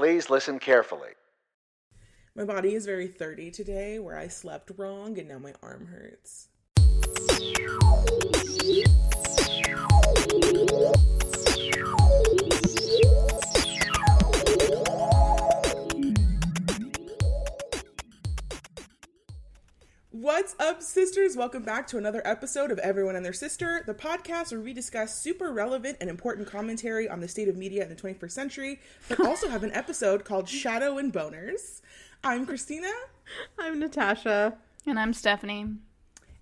Please listen carefully. My body is very 30 today, where I slept wrong and now my arm hurts. What's up, sisters? Welcome back to another episode of Everyone and Their Sister, the podcast where we discuss super relevant and important commentary on the state of media in the 21st century, but also have an episode called Shadow and Boners. I'm Christina. I'm Natasha. And I'm Stephanie.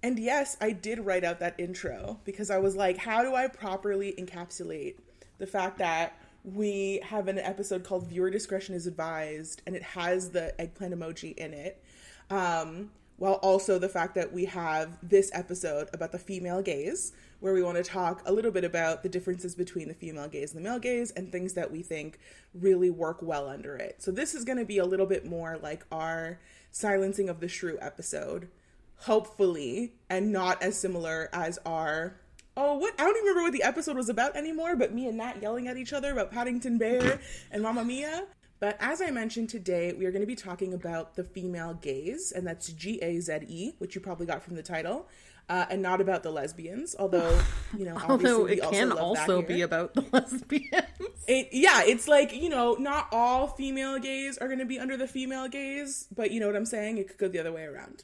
And yes, I did write out that intro because I was like, how do I properly encapsulate the fact that we have an episode called Viewer Discretion is Advised and it has the eggplant emoji in it. Um, while also the fact that we have this episode about the female gaze, where we want to talk a little bit about the differences between the female gaze and the male gaze and things that we think really work well under it. So, this is going to be a little bit more like our Silencing of the Shrew episode, hopefully, and not as similar as our. Oh, what? I don't even remember what the episode was about anymore, but me and Nat yelling at each other about Paddington Bear and Mamma Mia. But as I mentioned today, we are going to be talking about the female gaze, and that's G A Z E, which you probably got from the title, uh, and not about the lesbians. Although, you know, Although it can also, also be about the lesbians. It, yeah, it's like, you know, not all female gays are going to be under the female gaze, but you know what I'm saying? It could go the other way around.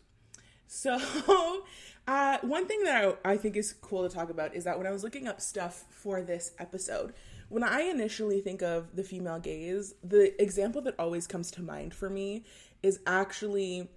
So, uh, one thing that I, I think is cool to talk about is that when I was looking up stuff for this episode, when I initially think of the female gaze, the example that always comes to mind for me is actually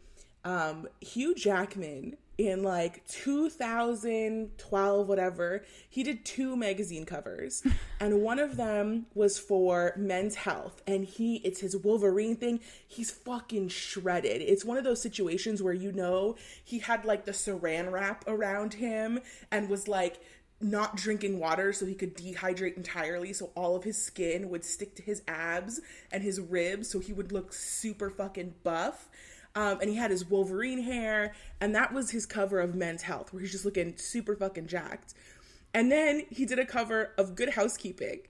um, Hugh Jackman in like 2012, whatever. He did two magazine covers, and one of them was for Men's Health, and he it's his Wolverine thing. He's fucking shredded. It's one of those situations where you know he had like the saran wrap around him and was like not drinking water so he could dehydrate entirely so all of his skin would stick to his abs and his ribs so he would look super fucking buff um, and he had his wolverine hair and that was his cover of men's health where he's just looking super fucking jacked and then he did a cover of good housekeeping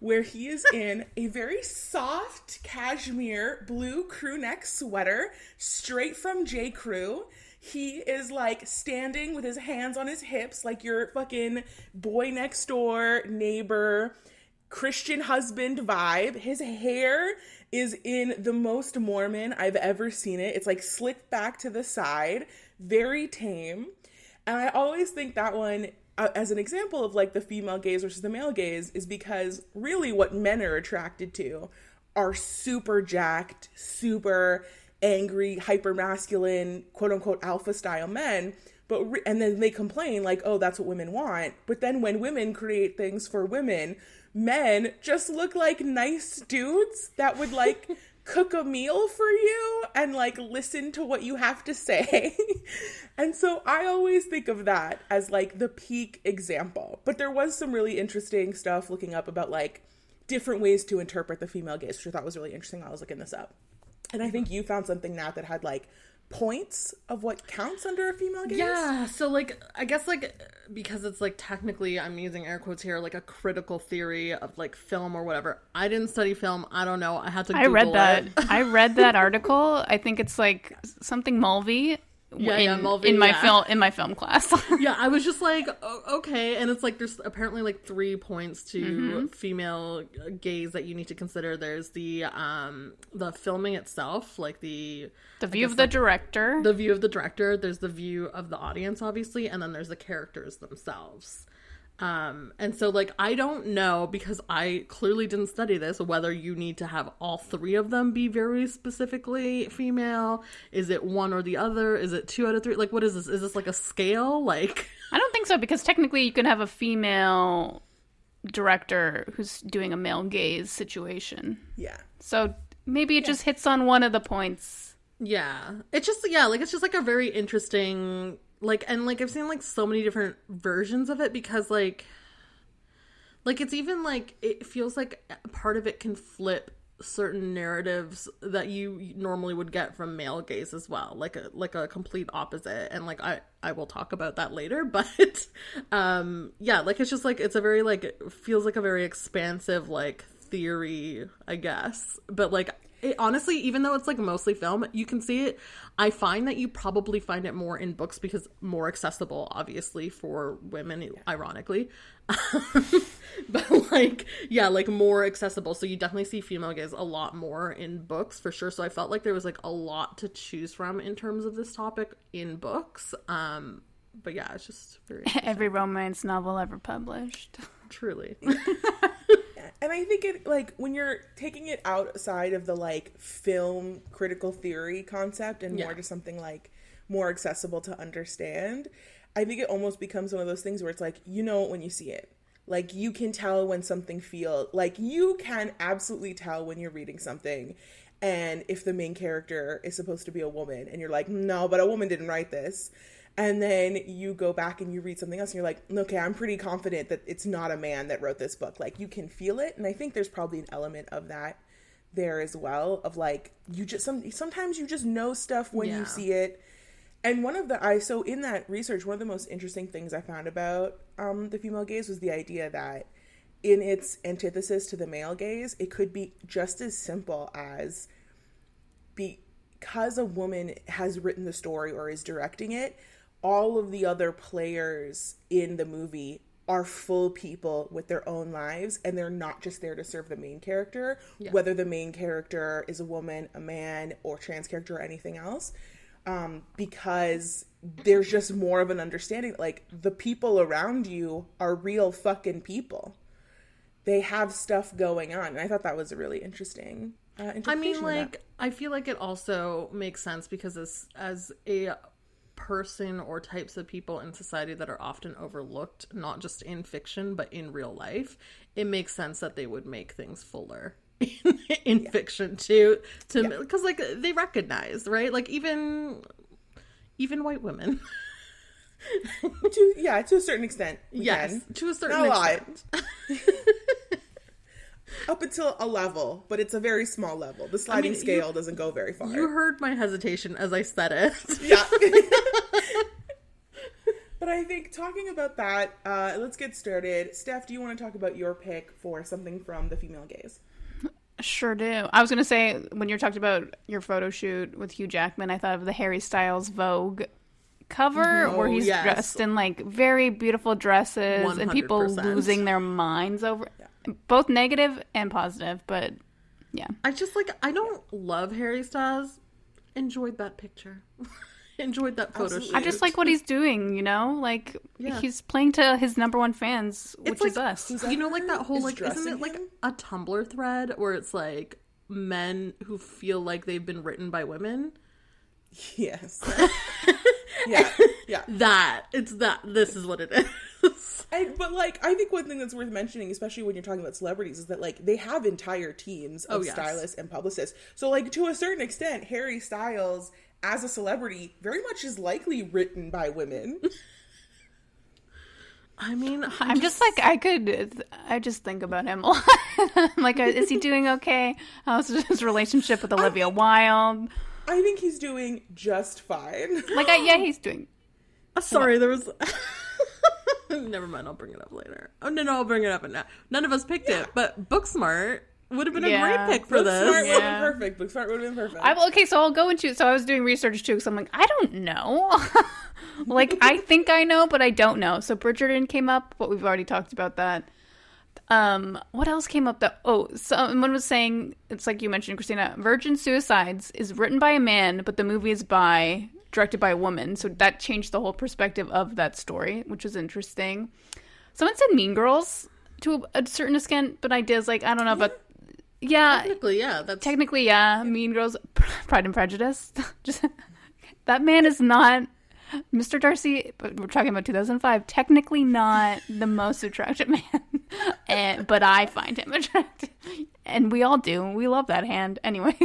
where he is in a very soft cashmere blue crew neck sweater straight from J. Crew. He is like standing with his hands on his hips, like your fucking boy next door neighbor, Christian husband vibe. His hair is in the most Mormon I've ever seen it. It's like slicked back to the side, very tame. And I always think that one uh, as an example of like the female gaze versus the male gaze is because really what men are attracted to are super jacked, super angry, hyper masculine, quote unquote alpha style men. But re- and then they complain like, "Oh, that's what women want." But then when women create things for women, men just look like nice dudes that would like cook a meal for you and like listen to what you have to say. and so I always think of that as like the peak example. But there was some really interesting stuff looking up about like different ways to interpret the female gaze, which I thought was really interesting. I was looking this up. And I think mm-hmm. you found something now that had like points of what counts under a female gaze. Yeah, so like I guess like because it's like technically I'm using air quotes here like a critical theory of like film or whatever. I didn't study film. I don't know. I had to. I read that. it. I read that article. I think it's like something Mulvey. Yeah, in, yeah, Mulvey, in my yeah. film in my film class. yeah, I was just like, oh, okay, and it's like there's apparently like three points to Mm-hmm. female gaze that you need to consider. There's the um the filming itself, like the the view of the director. the view of the director there's the view of the audience obviously and then there's the characters themselves um and so like i don't know because i clearly didn't study this whether you need to have all three of them be very specifically female is it one or the other is it two out of three like what is this is this like a scale like I don't think so because technically you can have a female director who's doing a male gaze situation. Yeah. So maybe it just hits on one of the points. Yeah. It's just yeah, like it's just like a very interesting like and like I've seen like so many different versions of it because like like it's even like it feels like part of it can flip certain narratives that you normally would get from male gaze as well like a like a complete opposite and like i i will talk about that later but um yeah like it's just like it's a very like feels like a very expansive like theory, I guess. But like it, honestly, even though it's like mostly film, you can see it. I find that you probably find it more in books because more accessible, obviously, for women, ironically. but like, yeah, like more accessible. So you definitely see female gaze a lot more in books for sure. So I felt like there was like a lot to choose from in terms of this topic in books. Um, but yeah, it's just very Every romance novel ever published. truly. and I think it like when you're taking it outside of the like film critical theory concept and more to something like more accessible to understand, I think it almost becomes one of those things where it's like you know it when you see it. Like you can tell when something feel like you can absolutely tell when you're reading something and if the main character is supposed to be a woman and you're like, "No, but a woman didn't write this." And then you go back and you read something else and you're like, okay, I'm pretty confident that it's not a man that wrote this book. Like you can feel it. And I think there's probably an element of that there as well of like you just some sometimes you just know stuff when Yeah. you see it. And one of the I so in that research, one of the most interesting things I found about um, the female gaze was the idea that in its antithesis to the male gaze, it could be just as simple as because a woman has written the story or is directing it, all of the other players in the movie are full people with their own lives and they're not just there to serve the main character, whether the main character is a woman, a man, or trans character or anything else. Um, because there's just more of an understanding like the people around you are real fucking people. They have stuff going on. And I thought that was a really interesting uh, I mean, like, I feel like it also makes sense because as as a person or types of people in society that are often overlooked, not just in fiction but in real life, it makes sense that they would make things fuller in, in fiction too. To because like they recognize right, like even even white women. to yeah, to a certain extent. yes, can. to a certain Not a lot. extent. Up until a level, but it's a very small level. The sliding you- scale doesn't go very far. You heard my hesitation as I said it. yeah. but I think talking about that, uh, let's get started. Steph, do you want to talk about your pick for something from the female gaze? Sure do. I was gonna say when you're talking about your photo shoot with Hugh Jackman, I thought of the Harry Styles Vogue cover where Oh, he's yes. dressed in like very beautiful dresses and people losing their minds over both negative and positive, but yeah. I just like I don't love Harry Styles. Enjoyed that picture. Enjoyed that photo Absolutely. shoot. I just like what he's doing, you know? Like Yeah. he's playing to his number one fans, which like is us. You know, like that whole is like isn't it like him? a Tumblr thread where it's like men who feel like they've been written by women. Yes. yeah. Yeah. That it's that. This is what it is. And, but like, I think one thing that's worth mentioning, especially when you're talking about celebrities, is that like they have entire teams of Oh, yes. stylists and publicists. So like to a certain extent, Harry Styles as a celebrity very much is likely written by women. I mean, I'm just like I could. I just think about him a lot. I'm like, uh, is he doing okay? How's his relationship with Olivia Wilde? I think he's doing just fine. Like, I, yeah, he's doing. sorry. There was. Never mind. I'll bring it up later. Oh no, no, I'll bring it up now. None of us picked it, but Booksmart would have been Yeah. a great pick for Booksmart this. Booksmart would have Yeah. been perfect. Booksmart would have been perfect. I, okay, so I'll go into. So I was doing research too. So I'm like, I don't know. like, I think I know, but I don't know. So Bridgerton came up, but we've already talked about that. Um, what else came up? That oh, someone was saying it's like you mentioned, Christina. Virgin Suicides is written by a man, but the movie is by directed by a woman. So that changed the whole perspective of that story, which was interesting. Someone said Mean Girls to a, a certain extent, but I ideas like I don't know but Yeah, Technically, yeah, that's technically, yeah. Mean Girls, Pride and Prejudice. Just that man is not Mr. Darcy. But we're talking about 2005. Technically, not the most attractive man, and, eh, but I find him attractive, and we all do. We love that hand anyway.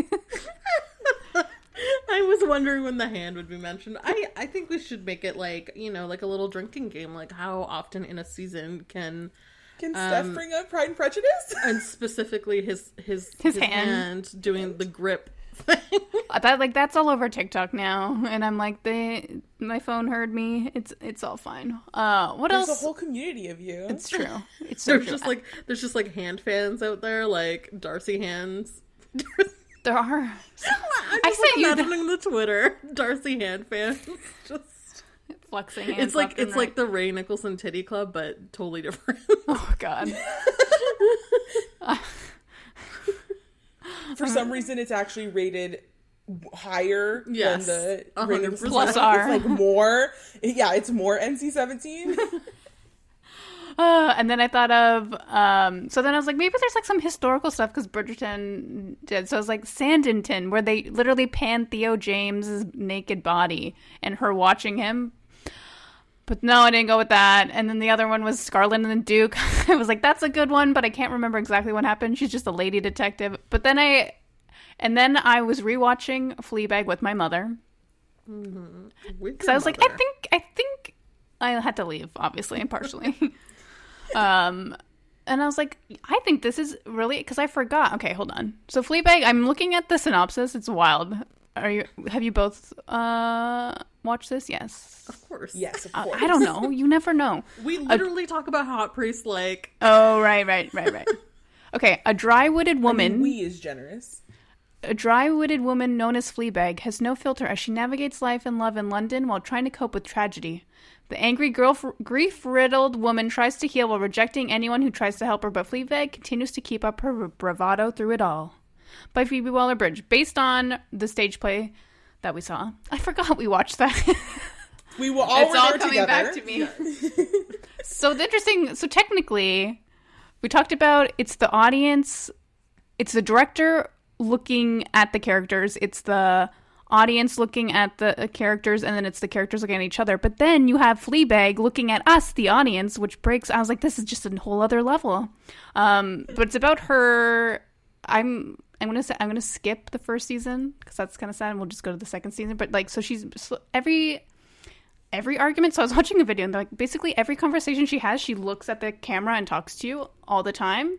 I was wondering when the hand would be mentioned. I I think we should make it like you know like a little drinking game. Like how often in a season can Can um, bring up Pride and Prejudice? and specifically his his His hand. doing the grip thing. that like that's all over TikTok now, and I'm like, they my phone heard me. It's it's all fine. Uh, what There's else? a whole community of you. It's true. It's so There's true. just like there's just like hand fans out there, like Darcy hands. There are. I'm I just, sent you the- imagining the Twitter Darcy hand fans. Just flexing. Hands it's like left and it's like the Ray Nicholson Titty Club, but totally different. oh god. For some reason, it's actually rated higher Yes, than the a rating hundred for percent. It's Plus R. like more. Yeah, it's more NC-17. Uh, and then I thought of, um, so then I was like, maybe there's like some historical stuff because Bridgerton did. So I was like, Sanditon, where they literally pan Theo James's naked body and her watching him. But no, I didn't go with that. And then the other one was Scarlet and the Duke. I was like, that's a good one, but I can't remember exactly what happened. She's just a lady detective. But then I, and then I was rewatching Fleabag with my mother. Because So I was like, I think, I think I had to leave, obviously, partially. um, and I was like, I think this is really because I forgot. Okay, hold on. So Fleabag, I'm looking at the synopsis. It's wild. Are you? Have you both uh watched this? Yes. of course. yes, of Uh, course. I don't know. You never know. We literally talk about hot priest like Oh, right, right, right, right. Okay, a dry-witted woman. We is generous. A dry-witted woman known as Fleabag has no filter as she navigates life and love in London while trying to cope with tragedy. The angry, girl, grief-riddled woman tries to heal while rejecting anyone who tries to help her, but Fleabag continues to keep up her bravado through it all. By Phoebe Waller-Bridge, based on the stage play that we saw. I forgot we watched that. We were all, it's were all there coming together. back to me. so the interesting. So technically, we talked about it's the audience, it's the director looking at the characters, it's the audience looking at the uh, characters, and then it's the characters looking at each other. But then you have Fleabag looking at us, the audience, which breaks. I was like, this is just a whole other level. Um, but it's about her. I'm. I'm gonna say I'm gonna skip the first season because that's kind of sad, and we'll just go to the second season. But like, so she's every every argument. So I was watching a video, and like basically every conversation she has, she looks at the camera and talks to you all the time.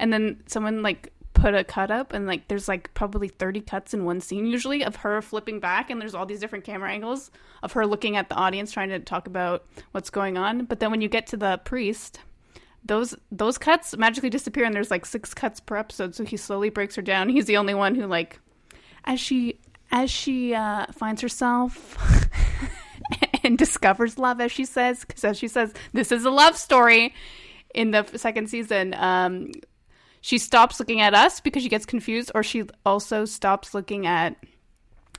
And then someone like put a cut up, and like there's like probably 30 cuts in one scene usually of her flipping back, and there's all these different camera angles of her looking at the audience trying to talk about what's going on. But then when you get to the priest, those those cuts magically disappear, and there's like six cuts per episode. So he slowly breaks her down. He's the only one who like as she as she uh, finds herself and discovers love, as she says, because as she says, this is a love story. In the second season, um, she stops looking at us because she gets confused, or she also stops looking at.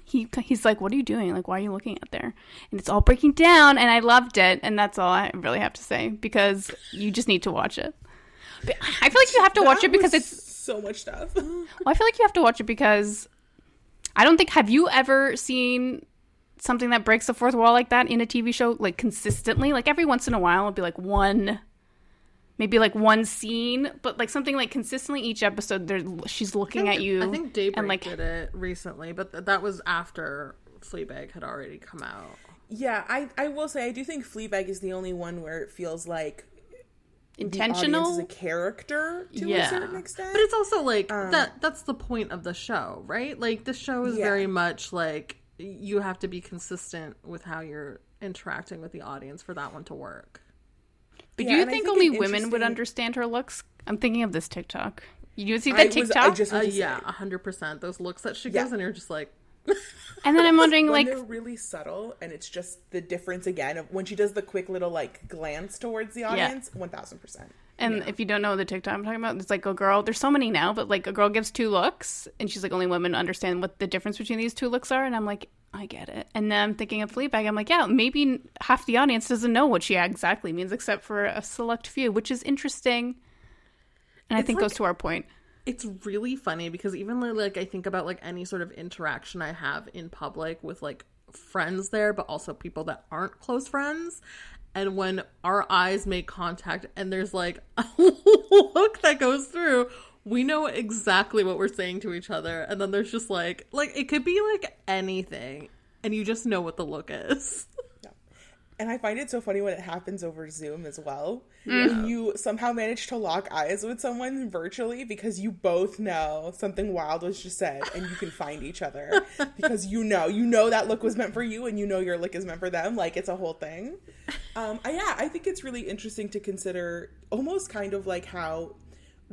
He he's like, "What are you doing? Like, why are you looking at there?" And it's all breaking down, and I loved it, and that's all I really have to say because you just need to watch it. But I feel like you have to watch it because it's so much stuff. well, I feel like you have to watch it because I don't think have you ever seen something that breaks the fourth wall like that in a TV show like consistently? Like every once in a while it'll be like one maybe like one scene, but like something like consistently each episode there she's looking at you I think Daybreak and like did it recently, but th- that was after Fleabag had already come out. yeah, I I will say I do think Fleabag is the only one where it feels like the audience intentional. is a character to a Yeah. certain extent. But it's also like um, that that's the point of the show, right? Like the show is Yeah. very much like you have to be consistent with how you're interacting with the audience for that one to work. But Yeah, do you think, think only it's women would understand her looks? I'm thinking of this TikTok. You see I that was- TikTok? I just Uh, want to say, yeah, hundred percent. Those looks that she Yeah. gives, and you're just like, and then I'm wondering when like they're really subtle and it's just the difference again of when she does the quick little like glance towards the audience, one thousand percent. And if you don't know the TikTok I'm talking about, it's like a girl. There's so many now, but like a girl gives two looks, and she's like, only women understand what the difference between these two looks are. And I'm like, I get it. And then I'm thinking of Fleabag. I'm like, yeah, maybe half the audience doesn't know what she exactly means, except for a select few, which is interesting. And I think like- goes to our point. it's really funny because even li- like I think about like any sort of interaction I have in public with like friends there, but also people that aren't close friends. And when our eyes make contact and there's like a look that goes through, we know exactly what we're saying to each other. And then there's just like like it could be like anything, and you just know what the look is. And I find it so funny when it happens over Zoom as well. When you somehow manage to lock eyes with someone virtually because you both know something wild was just said and you can find each other because you know, you know that look was meant for you and you know your look is meant for them. Like it's a whole thing. Um, I, yeah, I think it's really interesting to consider almost kind of like how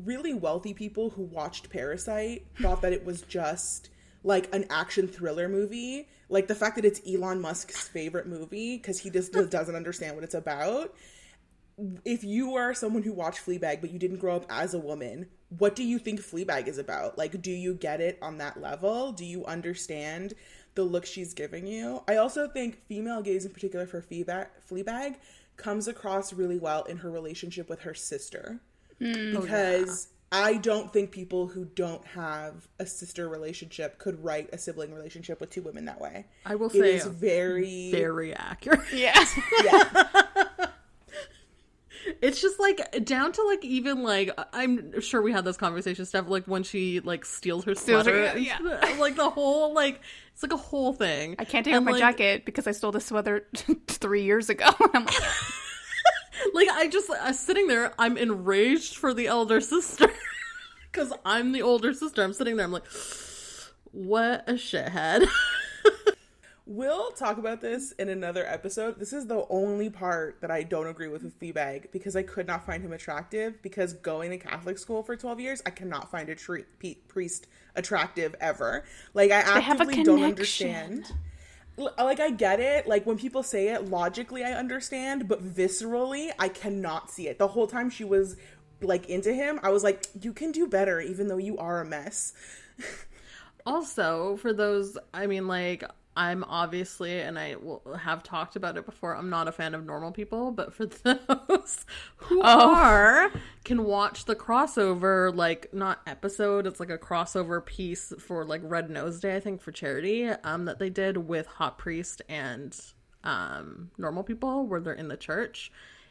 really wealthy people who watched Parasite thought that it was just like an action thriller movie. Like the fact that it's Elon Musk's favorite movie because he just doesn't understand what it's about. If you are someone who watched Fleabag but you didn't grow up as a woman, what do you think Fleabag is about? Like, do you get it on that level? Do you understand the look she's giving you? I also think female gaze, in particular for Fleabag, Fleabag comes across really well in her relationship with her sister hmm. oh, because I don't think people who don't have a sister relationship could write a sibling relationship with two women that way. I will It say it's very very accurate. Yeah. yeah. It's just like down to like even like I'm sure we had this conversation stuff like when she like steals her Steals her- sweater, yeah. like the whole like it's like a whole thing. I can't take And, off my like, jacket because I stole this sweater three years ago. I'm like, Like I just I was sitting there, I'm enraged for the elder sister because I'm the older sister. I'm sitting there, I'm like, what a shithead. We'll talk about this in another episode. This is the only part that I don't agree with with Fleabag because I could not find him attractive. Because going to Catholic school for twelve years, I cannot find a tre- pe- priest attractive ever. Like I have a actively don't understand. Like I get it. Like when people say it logically, I understand, but viscerally, I cannot see it. The whole time she was like into him, I was like, "You can do better, even though you are a mess." also, for those, I mean, like, I'm obviously, and I will have talked about it before, I'm not a fan of normal people, but for those who are, can watch the crossover, like, not episode, it's like a crossover piece for, like, Red Nose Day, I think, for charity, um, that they did with Hot Priest and, um, normal people, where they're in the church.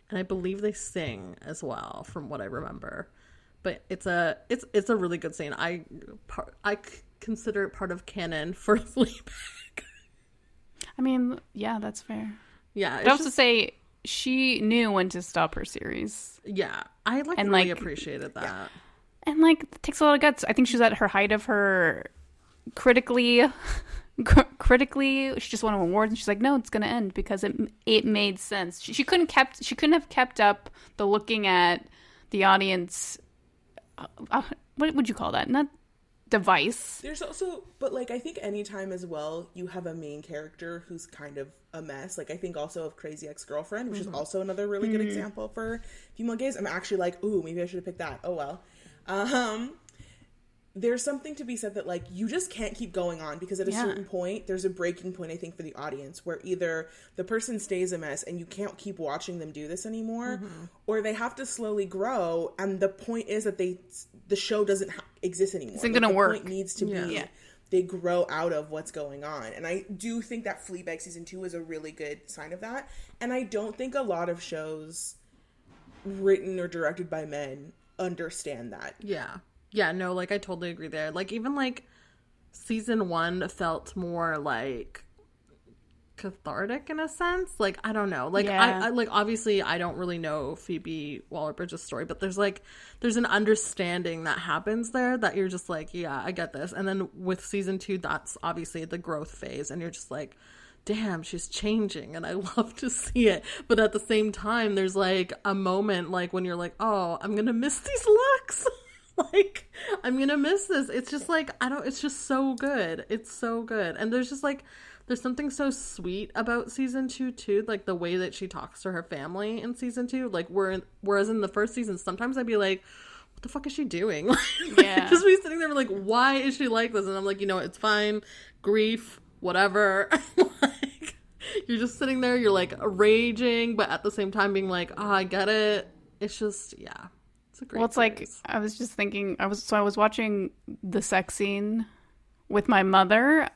And I believe they sing as well, from what I remember but it's a it's it's a really good scene. I par- I consider it part of canon for Fleabag. I mean, yeah, that's fair. Yeah, But I also just, say she knew when to stop her series. yeah, I like and, really like- appreciated that. And like it takes a lot of guts. I think she's at her height of her critically critically she just won an award and she's like no it's going to end because it it made sense. She, she couldn't kept she couldn't have kept up the looking at the audience uh, uh, what would you call that? Not device. There's also, but like I think anytime as well, you have a main character who's kind of a mess. Like I think also of Crazy Ex Girlfriend, which is also another really good example for female gaze. I'm actually like, ooh, maybe I should have picked that. Oh well. Um, there's something to be said that like you just can't keep going on because at a Yeah. certain point there's a breaking point I think for the audience where either the person stays a mess and you can't keep watching them do this anymore mm-hmm. or they have to slowly grow and the point is that they the show doesn't ha- exist anymore. Isn't Like, gonna the work. Point needs to Yeah. be Yeah. they grow out of what's going on. And I do think that Fleabag season 2 is a really good sign of that. And I don't think a lot of shows written or directed by men understand that. Yeah, yeah, no, like I totally agree there. Like even like season one felt more like cathartic in a sense. Like I don't know. Like Yeah. I, I like obviously I don't really know Phoebe Waller Bridge's story, but there's like there's an understanding that happens there that you're just like, yeah, I get this. And then with season two, that's obviously the growth phase, and you're just like. Damn, she's changing, and I love to see it. But at the same time, there's like a moment, like when you're like, "Oh, I'm gonna miss these looks." like i'm gonna miss this. It's just like i don't it's just so good. It's so good. And there's just like there's something so sweet about season two too like the way that she talks to her family in season two. Like where whereas in the first season sometimes i'd be like what the fuck is she doing? Like, Yeah. just be sitting there like why is she like this? And i'm like you know it's fine. Grief whatever. Like you're just sitting there you're like raging but at the same time being like oh i get it. It's just yeah it's a great Well, it's like. I was just thinking. I was so I was watching the sex scene with my mother,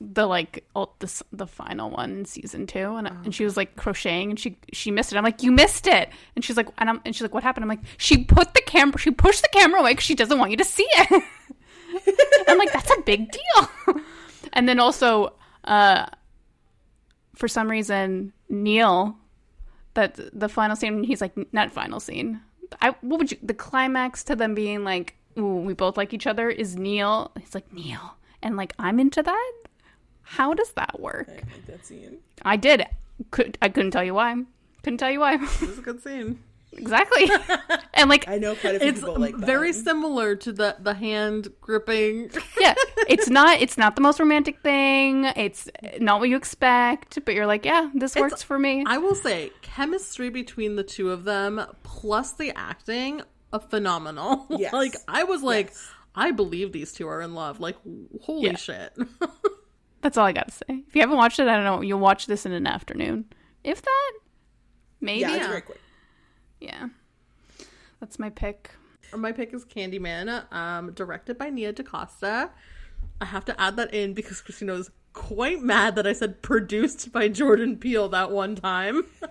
the like ul- the the final one in season two, and and she was like crocheting and she she missed it. I'm like, you missed it, and she's like, and I'm and she's like, what happened? I'm like, she put the camera, she pushed the camera away because she doesn't want you to see it. I'm like, that's a big deal. and then also, uh, for some reason, Kneel that the final scene. He's like, not final scene. I what would you the climax to them being like, ooh, we both like each other is Kneel. He's like Kneel, and like I'm into that. How does that work? I that scene. I did. Could I couldn't tell you why. Couldn't tell you why. It was a good scene. Exactly. and like I know quite a few It's people like that. very similar to the the hand gripping. yeah, it's not it's not the most romantic thing. It's not what you expect, but you're like, yeah, this works for me. I will say, chemistry between the two of them plus the acting, a phenomenal. Yes. like I was like, Yes. I believe these two are in love. Like holy Yeah. shit. That's all I got to say. If you haven't watched it, I don't know. You'll watch this in an afternoon. If that, maybe. yeah, it's Yeah. very quick. That's my pick. My pick is Candyman, um, directed by Nia DaCosta. I have to add that in because Christina was quite mad that I said produced by Jordan Peele that one time.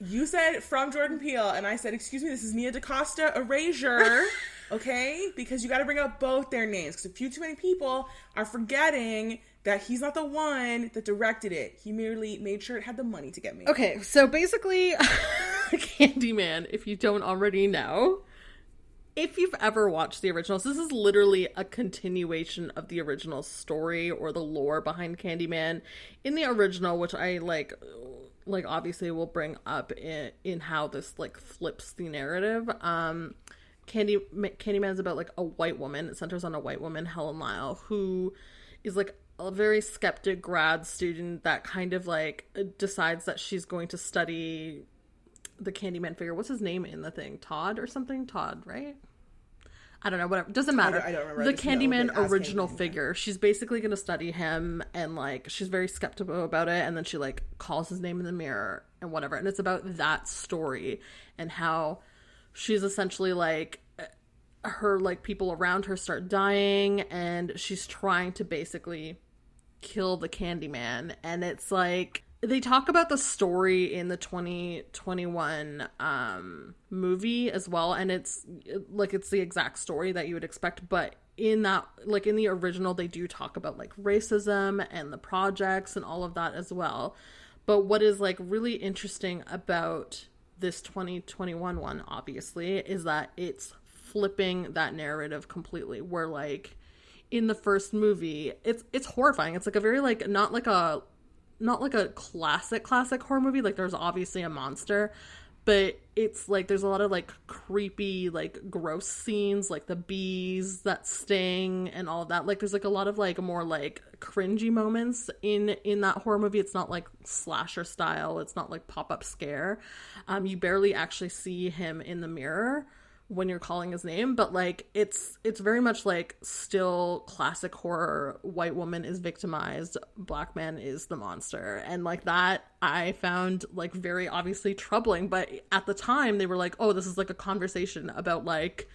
You said from Jordan Peele, and I said, "Excuse me, this is Nia DaCosta, Erasure." okay, because you got to bring up both their names because a few too many people are forgetting that he's not the one that directed it. He merely made sure it had the money to get made. Okay, so basically, Candyman, if you don't already know, if you've ever watched the originals, this is literally a continuation of the original story or the lore behind Candyman. In the original, which I like, like obviously will bring up in, in how this like flips the narrative. Um, Candy Candyman is about like a white woman. It centers on a white woman, Helen Lyle, who is like a very skeptic grad student that kind of like decides that she's going to study the Candyman figure. What's his name in the thing? Todd or something? Todd, right? I don't know. Whatever. Doesn't matter. I don't remember. I The just know Candyman as original Candyman. figure. She's basically going to study him, and like she's very skeptical about it. And then she like calls his name in the mirror and whatever. And it's about that story and how she's essentially like her like people around her start dying, and she's trying to basically kill the Candyman. And it's like they talk about the story in the 2021 um movie as well and it's like it's the exact story that you would expect but in that like in the original they do talk about like racism and the projects and all of that as well. But what is like really interesting about this 2021 one obviously is that it's flipping that narrative completely where like in the first movie it's it's horrifying. It's like a very like not like a not like a classic classic horror movie like there's obviously a monster but it's like there's a lot of like creepy like gross scenes like the bees that sting and all that. Like there's like a lot of like more like cringy moments in in that horror movie. It's not like slasher style. It's not like pop-up scare. Um you barely actually see him in the mirror when you're calling his name but like it's it's very much like still classic horror. White woman is victimized black man is the monster. And like that i found like very obviously troubling. But at the time they were like oh this is like a conversation about like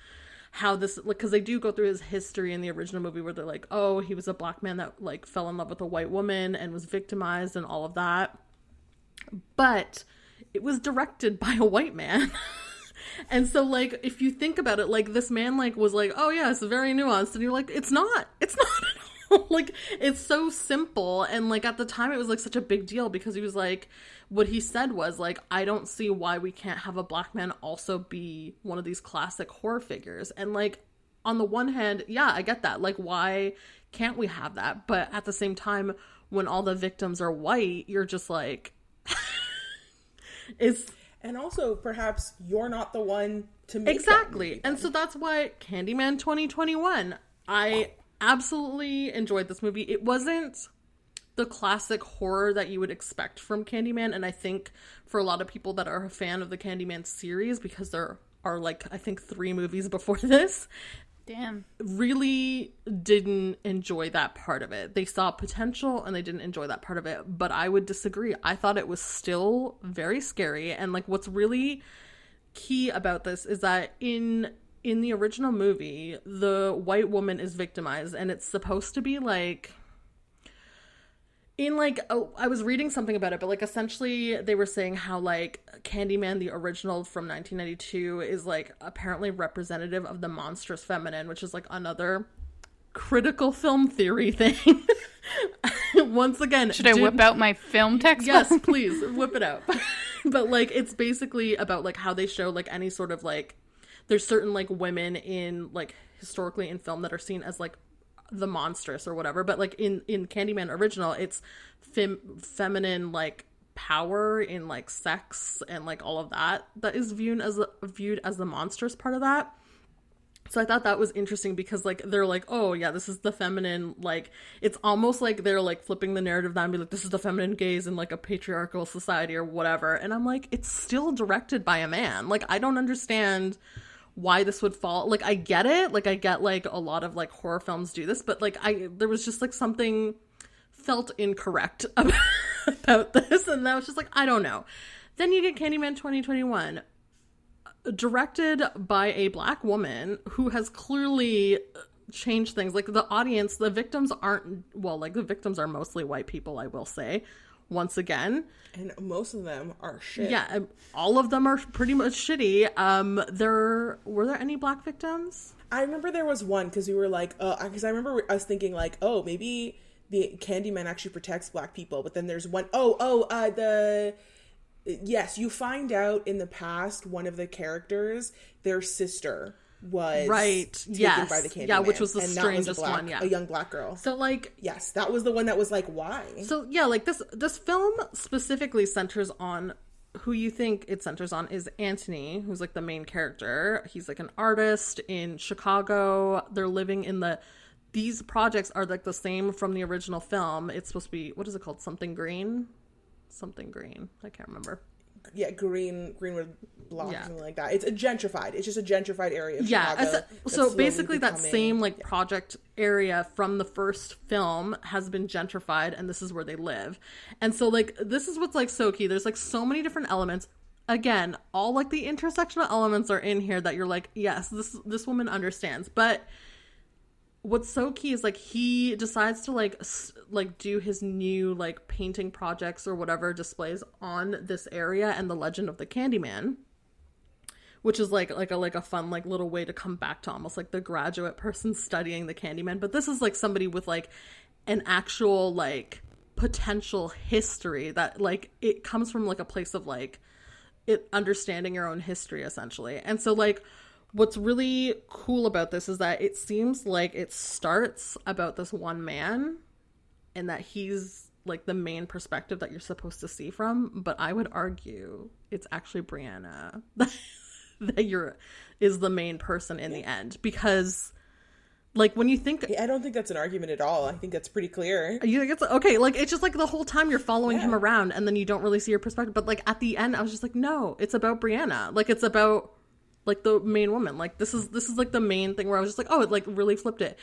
how this like because they do go through his history in the original movie where they're like oh he was a black man that like fell in love with a white woman and was victimized and all of that. But it was directed by a white man and so like if you think about it like this man like was like oh yeah it's very nuanced. And you're like it's not. It's not at all. Like it's so simple. And like at the time it was like such a big deal because he was like what he said was like i don't see why we can't have a black man also be one of these classic horror figures. And like on the one hand yeah i get that. Like why can't we have that? But at the same time when all the victims are white you're just like it's And also, perhaps you're not the one to make Exactly. And so that's why Candyman 2021, I absolutely enjoyed this movie. It wasn't the classic horror that you would expect from Candyman. And I think for a lot of people that are a fan of the Candyman series, because there are like, I think, three movies before this, Damn. really didn't enjoy that part of it. They saw potential and they didn't enjoy that part of it. But I would disagree. I thought it was still very scary. And like what's really key about this is that in in the original movie, the white woman is victimized and it's supposed to be like in like oh, I was reading something about it, but like essentially they were saying how like Candyman, the original from 1992, is like apparently representative of the monstrous feminine, which is like another critical film theory thing. Once again, Should I did- whip out my film textbook? Yes, please whip it out. but like it's basically about like how they show like any sort of like there's certain like women in like historically in film that are seen as like the monstrous or whatever but like in in candyman original it's fem- feminine like power in like sex and like all of that that is viewed as viewed as the monstrous part of that so I thought that was interesting because like they're like, oh yeah, this is the feminine like it's almost like they're like flipping the narrative down and be like, this is the feminine gaze in like a patriarchal society or whatever. And I'm like, it's still directed by a man. Like I don't understand why this would fall like I get it. Like I get like a lot of like horror films do this, but like I there was just like something felt incorrect about, about this and that was just like, I don't know. Then you get Candyman 2021 directed by a black woman who has clearly changed things. Like the audience, the victims aren't well, like the victims are mostly white people, I will say. Once again, and most of them are shit. yeah, all of them are pretty much shitty. Um, there were there any black victims? I remember there was one because we were like, uh, because I remember us thinking like, oh, maybe the Candyman actually protects black people, but then there's one oh oh uh the yes, you find out in the past one of the characters, their sister was Right, taken yes. by the Candyman. Yeah, which was the and that was strangest black- one, yeah. a young black girl. So like Yes, that was the one that was like, why? So yeah, like this this film specifically centers on who you think it centers on is Anthony, who's like the main character. He's like an artist in Chicago. They're living in the these projects are like the same from the original film. It's supposed to be what is it called? Something green? Something green. I can't remember. Yeah, Green Greenwood Block, Yeah. something like that. It's a gentrified. It's just a gentrified area. Of yeah Chicago so basically that same like project area from the first film has been gentrified and this is where they live and so like this is what's like so key there's like so many different elements again all like the intersectional elements are in here that you're like yes this this woman understands but what's so key is like he decides to like s- like do his new like painting projects or whatever displays on this area and the legend of the candyman which is like like a like a fun like little way to come back to almost like the graduate person studying the Candyman. But this is like somebody with like an actual like potential history that like it comes from like a place of like it understanding your own history essentially. And so like what's really cool about this is that it seems like it starts about this one man and that he's like the main perspective that you're supposed to see from, but I would argue it's actually Brianna that you're is the main person in the end because like when you think I don't think that's an argument at all. I think that's pretty clear. you think it's okay like it's just like the whole time you're following him around and then you don't really see your perspective but like at the end I was just like no it's about Brianna like it's about like the main woman like this is this is like the main thing where I was just like oh it like really flipped it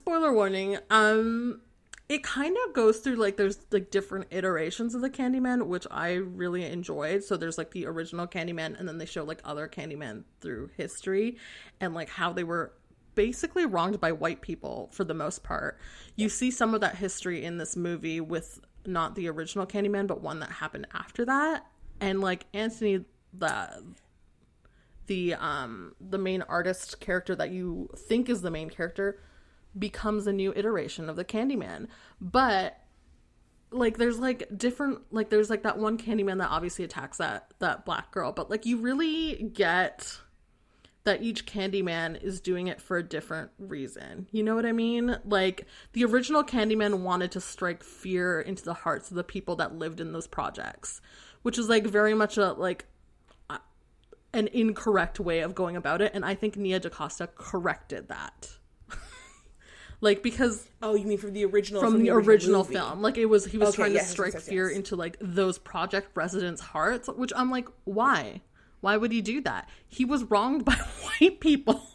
spoiler warning um it kind of goes through like there's like different iterations of the Candyman, which I really enjoyed. So there's like the original Candyman, and then they show like other Candyman through history and like how they were basically wronged by white people for the most part. You see some of that history in this movie with not the original Candyman, but one that happened after that. And like Anthony, the the um the main artist character that you think is the main character becomes a new iteration of the Candyman. But like there's like different like there's like that one Candyman that obviously attacks that that black girl, but like you really get that each Candyman is doing it for a different reason. You know what I mean? Like the original Candyman wanted to strike fear into the hearts of the people that lived in those projects, which is like very much a like an incorrect way of going about it and I think Nia DaCosta corrected that. like because Oh, you mean from the original from, the, original, movie. film. Like it was he was Okay, trying yes, to strike yes, fear yes. into like those project residents' hearts, which I'm like, why? Why would he do that? He was wronged by white people.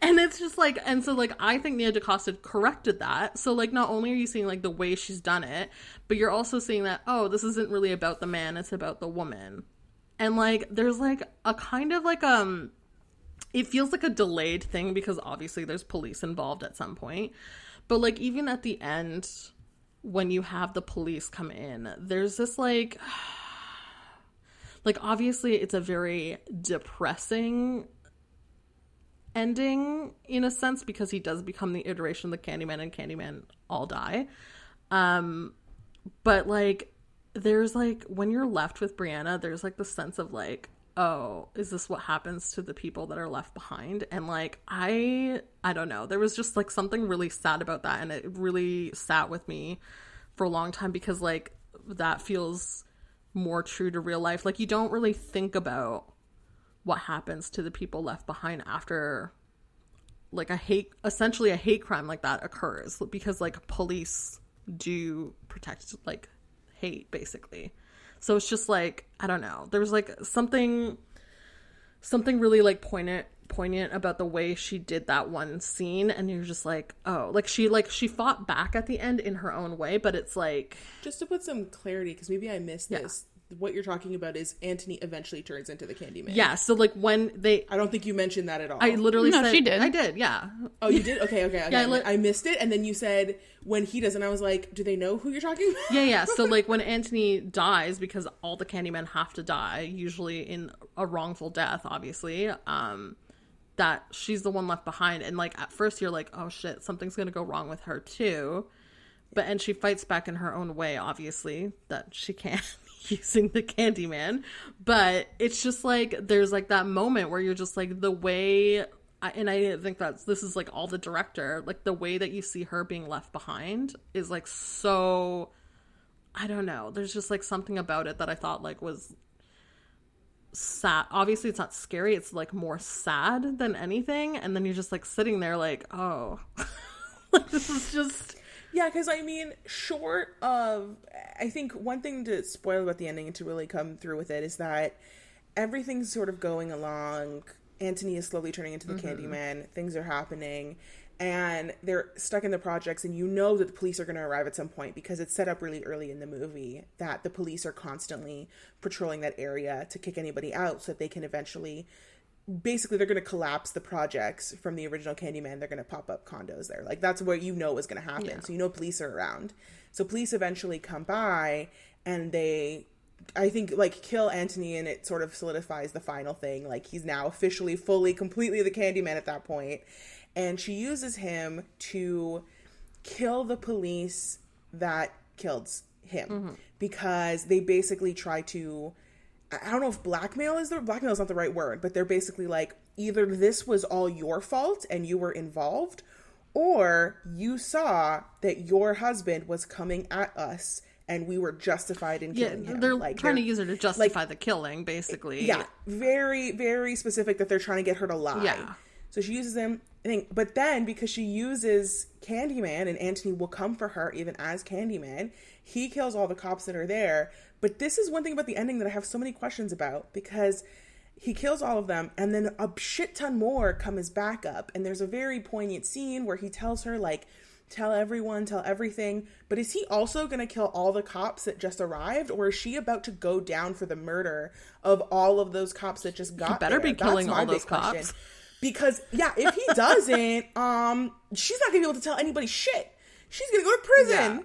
And it's just like, and so like, I think Nia DaCosta corrected that. So like, not only are you seeing like the way she's done it, but you're also seeing that oh, this isn't really about the man; it's about the woman. And like, there's like a kind of like um, it feels like a delayed thing because obviously there's police involved at some point. But like even at the end when you have the police come in, there's this like like obviously it's a very depressing ending in a sense because he does become the iteration of the Candyman and Candyman all die. Um but like there's like when you're left with Brianna, there's like the sense of like, oh, is this what happens to the people that are left behind? And like I I don't know. There was just like something really sad about that and it really sat with me for a long time because like that feels more true to real life. Like you don't really think about what happens to the people left behind after like a hate essentially a hate crime like that occurs because like police do protect like hate basically. So it's just like i don't know. There was like something something really like poignant poignant about the way she did that one scene and you're just like oh. Like she like she fought back at the end in her own way but it's like Just to put some clarity, because maybe I missed this. What you're talking about is Anthony eventually turns into the Candyman. yeah so like when they I don't think you mentioned that at all. i literally No, said she did. i did yeah oh, you did? Okay, okay. okay. Yeah, I I, li- I missed it, and then you said when he does, and I was like, do they know who you're talking about? Yeah, yeah. So like when Anthony dies, because all the Candymen have to die, usually in a wrongful death, obviously. Um, that she's the one left behind, and like at first you're like, oh shit, something's gonna go wrong with her too. But and she fights back in her own way, obviously that she can't using the Candyman. But it's just like there's like that moment where you're just like the way. I, and I didn't think that's this is like all the director like the way that you see her being left behind is like so I don't know. There's just like something about it that I thought like was sad. Obviously, it's not scary. It's like more sad than anything. And then you're just like sitting there, like, oh, like this is just Yeah, because I mean, short of, I think one thing to spoil about the ending and to really come through with it is that everything's sort of going along. Anthony is slowly turning into the mm-hmm. Candyman. Things are happening, and they're stuck in the projects. And you know that the police are going to arrive at some point because it's set up really early in the movie that the police are constantly patrolling that area to kick anybody out so that they can eventually basically they're going to collapse the projects from the original Candyman. They're going to pop up condos there. Like that's what you know is going to happen. Yeah. So you know police are around. So police eventually come by and they I think like kill Anthony and it sort of solidifies the final thing. Like he's now officially fully completely the Candyman at that point. And she uses him to kill the police that killed him mm-hmm. because they basically try to I don't know if blackmail is the blackmail is not the right word, but they're basically like either this was all your fault and you were involved, or you saw that your husband was coming at us and we were justified in yeah. killing him. They're like trying to they're- use her to justify the killing, basically. yeah, very, very specific that they're trying to get her to lie. Yeah. So she uses him. I think, but then because she uses Candyman and Anthony will come for her even as Candyman, he kills all the cops that are there. But this is one thing about the ending that I have so many questions about because he kills all of them and then a shit ton more come as backup. And there's a very poignant scene where he tells her like, tell everyone, tell everything. But is he also going to kill all the cops that just arrived, or is she about to go down for the murder of all of those cops that just got? better there? be killing all those cops. Because yeah, if he doesn't, um, she's not gonna be able to tell anybody shit. She's gonna go to prison. Yeah.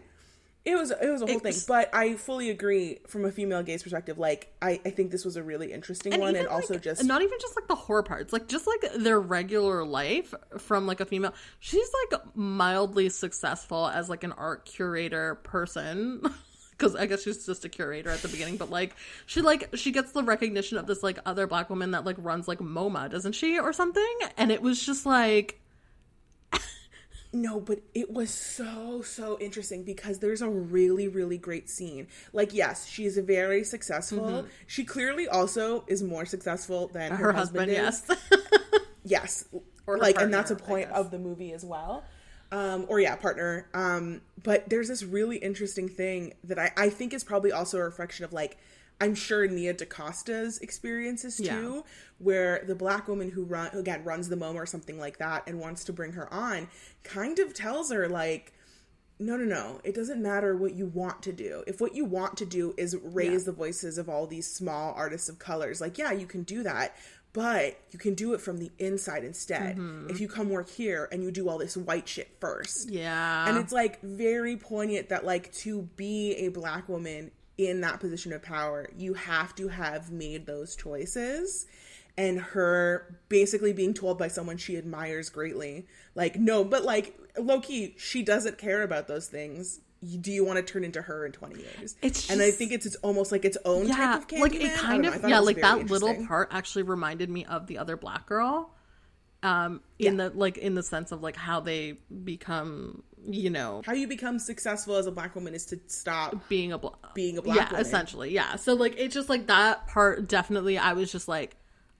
It was it was a whole thing, but I fully agree from a female gaze perspective. Like I, I think this was a really interesting one, and even, also just not even just like the horror parts, like just like their regular life from like a female. She's like mildly successful as like an art curator person. Because I guess she's just a curator at the beginning, but like she like she gets the recognition of this like other black woman that like runs like MoMA, doesn't she, or something? And it was just like No, but it was so so interesting because there's a really really great scene. Like yes, she is very successful. She clearly also is more successful than her, Mm-hmm. her husband, is. yes. yes Or like and that's a point of the movie as well um or yeah partner um but there's this really interesting thing that i i think is probably also a reflection of like i'm sure nia dacosta's experiences too Yeah. where the black woman who run who again runs the moma or something like that and wants to bring her on kind of tells her like no, no, no. It doesn't matter what you want to do. If what you want to do is raise the voices of all these small artists of colors, like, yeah, you can do that, but you can do it from the inside instead. Mm-hmm. If you come work here and you do all this white shit first. yeah. And it's like very poignant that, like, to be a black woman in that position of power, you have to have made those choices. And her basically being told by someone she admires greatly, like, no, but like, low key, she doesn't care about those things. Do you want to turn into her in 20 years? It's and I think it's it's almost like its own yeah, type of like it kind of yeah, like that little part actually reminded me of the other black girl. Um, in the like in the sense of like how they become, you know, How you become successful as a black woman is to stop being a black being a black yeah, woman. essentially, yeah. So like it's just like that part definitely I was just like,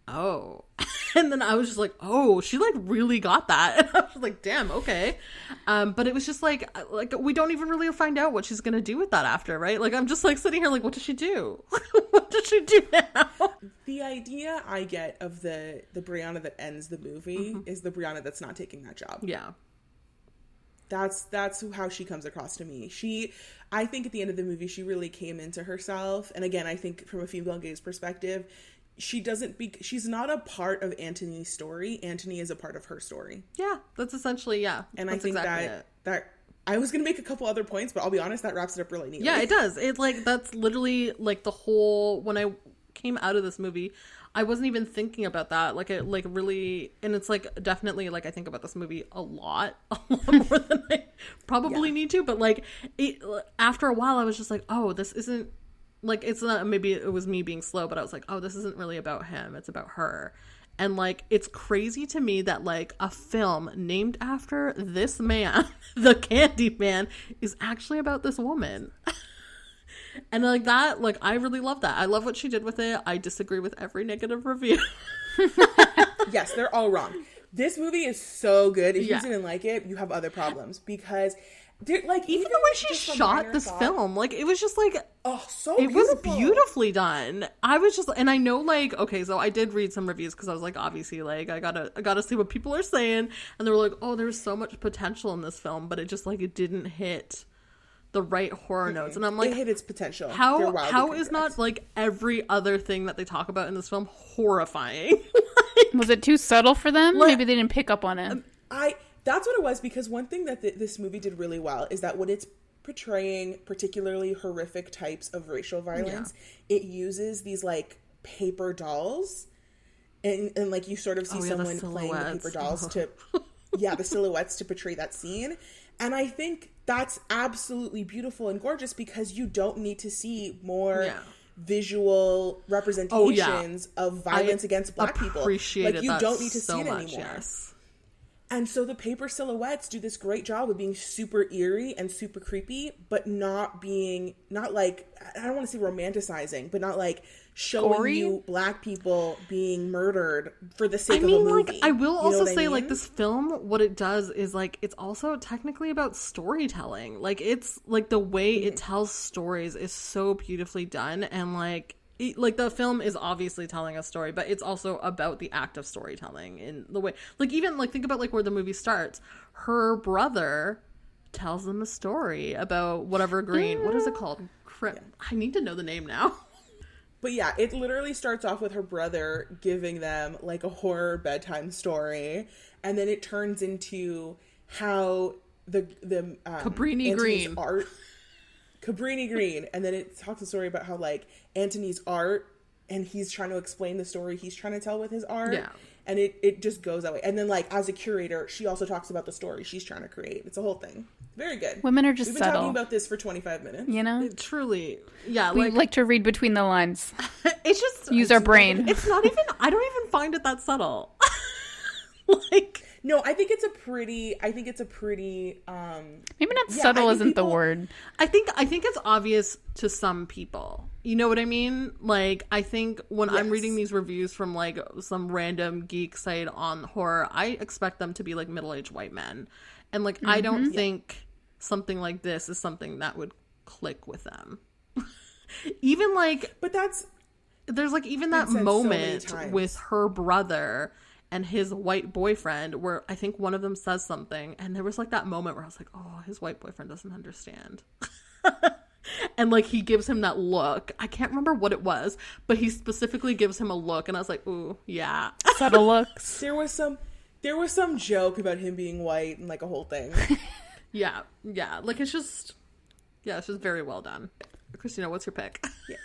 oh. and then I was just like, oh, she like really got that. And I was like, damn, okay. Um, but it was just like like we don't even really find out what she's gonna do with that after, right? Like I'm just like sitting here like, what does she do? what does she do now? The idea I get of the the Brianna that ends the movie Mm-hmm. is the Brianna that's not taking that job. Yeah. That's that's how she comes across to me. She I think at the end of the movie she really came into herself. And again, I think from a female gaze perspective, she doesn't be she's not a part of Anthony's story. Anthony is a part of her story. Yeah, that's essentially yeah. And that's I think exactly that it. that I was gonna make a couple other points, but I'll be honest, that wraps it up really neatly. Yeah, it does. It's like that's literally like the whole when I came out of this movie, I wasn't even thinking about that. Like it like really and it's like definitely like I think about this movie a lot, a lot more than I probably need to, but like it after a while I was just like, "Oh, this isn't like it's not maybe it was me being slow, but I was like, "Oh, this isn't really about him. It's about her." And like it's crazy to me that like a film named after this man, the Candy Man, is actually about this woman. and like that, like I really love that. I love what she did with it. I disagree with every negative review. yes, they're all wrong. This movie is so good. If Yeah. you didn't like it, you have other problems because, like, Even the way she shot this film, like it was just like oh, so it was beautifully done. I was just, and I know, like, okay, so I did read some reviews because I was like, obviously, like, I gotta, I gotta see what people are saying, and they were like, oh, there's so much potential in this film, but it just like it didn't hit the right horror notes, and I'm like, it hit its potential. They're how wildly how is not like every other thing that they talk about in this film horrifying? Was it too subtle for them? Like- Maybe they didn't pick up on it. Um, I that's what it was because one thing that th- this movie did really well is that when it's portraying particularly horrific types of racial violence, it uses these like paper dolls, and and like you sort of see Oh, yeah, the someone playing the paper silhouettes. dolls to, yeah, the silhouettes to portray that scene, and I think that's absolutely beautiful and gorgeous because you don't need to see more. Yeah. Visual oh, representations of violence against black people. Like you that don't need to so see it much, anymore. Yes. And so the paper silhouettes do this great job of being super eerie and super creepy, but not being not like I don't want to say romanticizing, but not like showing Gory? you black people being murdered for the sake I mean, of a movie. like, I will You know also what I say, like, this film, what it does is, like, it's also technically about storytelling. Like, it's, like, the way Mm-hmm. it tells stories is so beautifully done. And, like, it, like, the film is obviously telling a story, but it's also about the act of storytelling in the way, like, even, like, think about, like, where the movie starts. Her brother tells them a story about whatever green, what is it called? Cri- I need to know the name now. But yeah, it literally starts off with her brother giving them like a horror bedtime story, and then it turns into how the the um, Cabrini Anthony's Green. art, Cabrini Green, and then it talks a story about how like Anthony's art, and he's trying to explain the story he's trying to tell with his art, Yeah. and it it just goes that way. And then like as a curator, she also talks about the story she's trying to create. It's a whole thing. Very good. Women are just We've been subtle. talking about this for twenty five minutes. You know, Truly. Yeah, we like, like to read between the lines. it's just Use our brain. It's not even. I don't even find it that subtle. like No, I think it's a pretty. I think it's a pretty. um Maybe not Yeah, I subtle think isn't the people- word. I think I think it's obvious to some people. You know what I mean? Like I think when I'm Yes. reading these reviews from like some random geek site on horror, I expect them to be like middle-aged white men. And like I don't think something like this is something that would click with them. even like But that's there's like even that said so moment with her brother and his white boyfriend where I think one of them says something and there was like that moment where I was like, "Oh, his white boyfriend doesn't understand." and like he gives him that look. I can't remember what it was, but he specifically gives him a look and I was like, "Ooh, yeah." Subtle looks. there was some there was some joke about him being white and like a whole thing. yeah. Yeah. Like it's just yeah, it's just very well done. Christina, what's your pick? Yeah.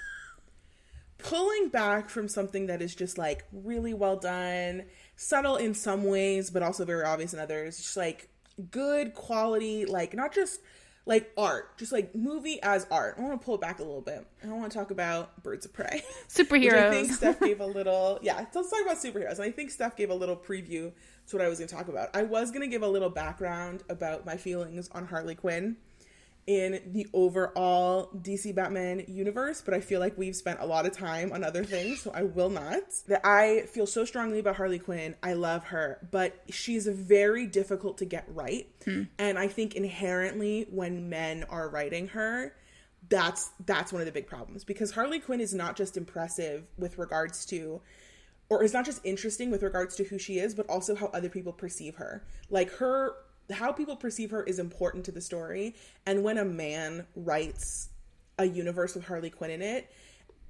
Pulling back from something that is just like really well done, subtle in some ways, but also very obvious in others. Just like good quality, like not just like art, just like movie as art. I want to pull it back a little bit. I want to talk about Birds of Prey. Superheroes. I think Steph gave a little, yeah, let's talk about superheroes. And I think Steph gave a little preview to what I was going to talk about. I was going to give a little background about my feelings on Harley Quinn in the overall DC Batman universe, but I feel like we've spent a lot of time on other things, so I will not. That I feel so strongly about Harley Quinn. I love her, but she's very difficult to get right. Hmm. And I think inherently when men are writing her, that's that's one of the big problems because Harley Quinn is not just impressive with regards to or is not just interesting with regards to who she is, but also how other people perceive her. Like her how people perceive her is important to the story. And when a man writes a universe with Harley Quinn in it,